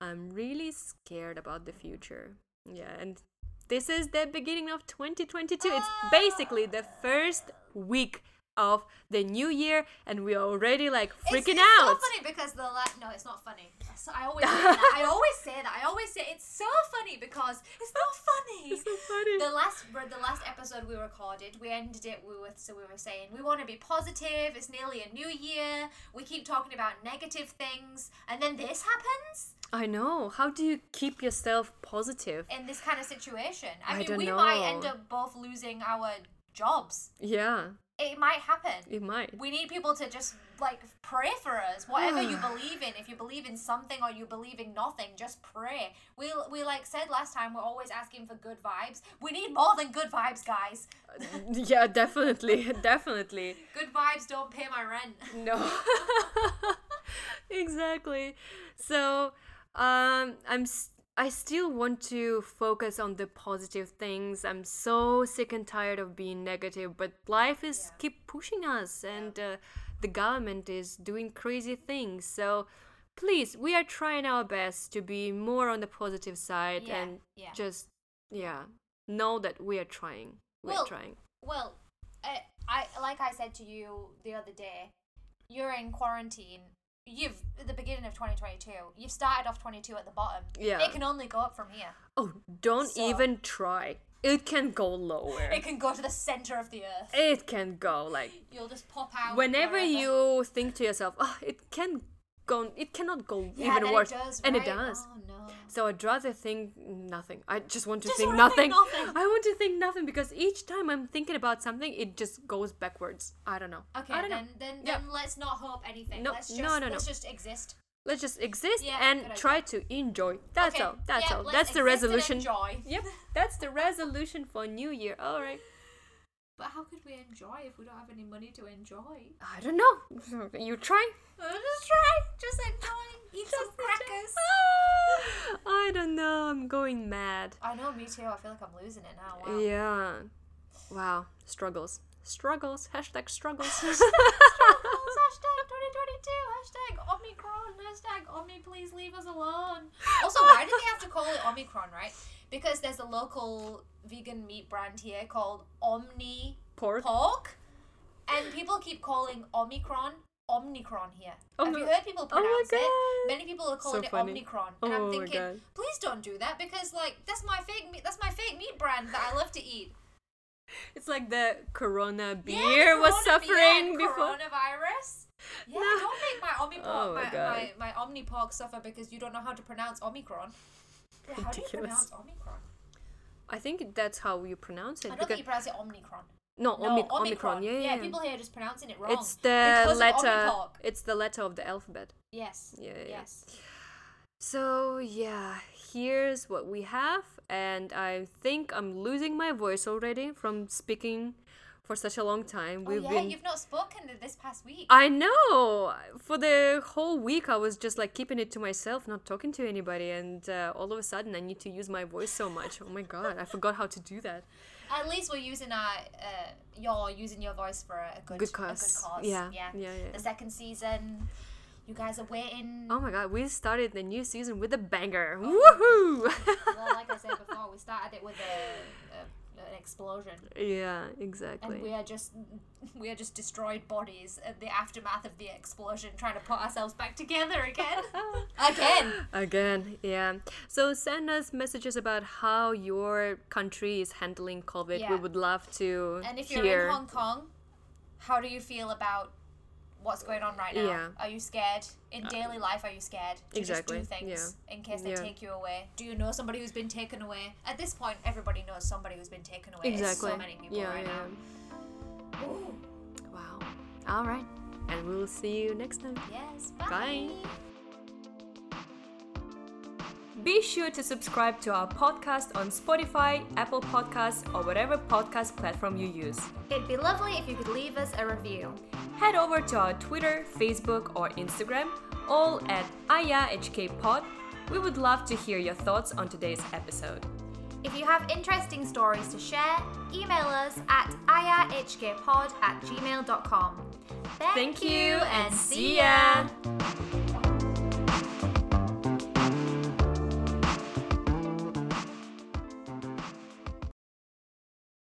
I'm really scared about the future. Yeah, and this is the beginning of 2022. It's basically the first week of the new year, and we're already like freaking it's, it's out. so funny because the la- no, it's not funny. So I always say that. I always say that. I always say it's so funny because it's not funny. It's so funny. The last the last episode we recorded, we ended it with so we were saying we want to be positive. It's nearly a new year. We keep talking about negative things, and then this happens I know. How do you keep yourself positive? in this kind of situation. I, I mean, we might end up both losing our jobs. Yeah. It might happen. It might. We need people to just like pray for us. Whatever you believe in, if you believe in something or you believe in nothing, just pray. We we like said last time, we're always asking for good vibes. We need more than good vibes, guys. yeah, definitely, definitely. Good vibes don't pay my rent. No. exactly. So, um, I'm. s I still want to focus on the positive things. I'm so sick and tired of being negative, but life is Yeah. keep pushing us, and uh, the government is doing crazy things. So, please, we are trying our best to be more on the positive side Yeah, and yeah. just yeah, know that we are trying. We're Well, trying. Well, I, I like I said to you the other day, you're in quarantine. You've at the beginning of 2022. You've started off 22 at the bottom. Yeah. It can only go up from here. Oh, don't So- even try. It can go lower. It can go to the center of the earth. it can go like You'll just pop out. whenever wherever. you think to yourself oh it can go it cannot go yeah, even then worse It does, and it does Oh no. so i'd rather think nothing i just want to Just think nothing think nothing. i want to think nothing because each time i'm thinking about something it just goes backwards i don't know Okay, don't then know then Yeah. let's not hope anything. No, let's no, just no, no. let's just exist. let's just exist Yeah, and try to enjoy that's okay. all that's all that's the and resolution Enjoy. yep that's the resolution for new year all right But how could we enjoy if we don't have any money to enjoy? i don't know you try just try. Just enjoy. Eat some crackers. I don't know. I'm going mad. I know, me too. I feel like I'm losing it now. Wow. Yeah. Wow. Struggles. Struggles. Hashtag struggles. Struggles, hashtag 2022. Hashtag Omicron. Hashtag Omni, please leave us alone. Also, why do they have to call it Omicron, right? Because there's a local vegan meat brand here called Omni Pork. Pork, and people keep calling Omicron Omnicron here. Oh have my- you heard people oh pronounce it? Many people are calling it funny. Omnicron, Oh and I'm thinking, please don't do that because like that's my fake meat. That's my fake meat brand that I love to eat. It's like the Corona Yeah, beer the was corona- suffering yeah, before. Coronavirus. Yeah, No. don't make my omni Oh my my, my, my suffer because you don't know how to pronounce omicron. Yeah, how do you pronounce omicron? I think that's how you pronounce it. I don't think you pronounce it omnicron. no, No, Omic- omicron. Omicron. Yeah, yeah. yeah, yeah. people here are just pronouncing it wrong. it's the because letter. It's the letter of the alphabet. Yes. Yeah, yeah, yeah. Yes. So yeah, here's what we have, and I think I'm losing my voice already from speaking for such a long time. Oh We've yeah, been you've not spoken this past week. I know. For the whole week, I was just like keeping it to myself, not talking to anybody, and uh, all of a sudden, I need to use my voice so much. Oh my god, I forgot how to do that. At least we're using our uh, you're using your voice for a good, Good A cause. good cause. Yeah, yeah. yeah, yeah. The second season, you guys are waiting. Oh my god, we started the new season with a banger. Oh. Woohoo! well, like I said before, we started it with a, a an explosion, yeah, and exactly. we are just we are just destroyed bodies at the aftermath of the explosion, trying to put ourselves back together again, again. Again, yeah. So send us messages about how your country is handling COVID. We would love to And if you're in Hong Kong, how do you feel about what's going on right now? Yeah. Uh, Are you scared? In daily life, are you scared to Exactly, just do things in case they Yeah. take you away? Do you know somebody who's been taken away? At this point, everybody knows somebody who's been taken away. It's exactly. so many people yeah, right yeah. now. Ooh, Wow. All right. And we'll see you next time. yes. Bye. bye. Be sure to subscribe to our podcast on Spotify, Apple Podcasts, or whatever podcast platform you use. It'd be lovely if you could leave us a review. Head over to our Twitter, Facebook, or Instagram, all at AyaHKPod. We would love to hear your thoughts on today's episode. If you have interesting stories to share, email us at ayahkpod at gmail.com. Thank you and see ya!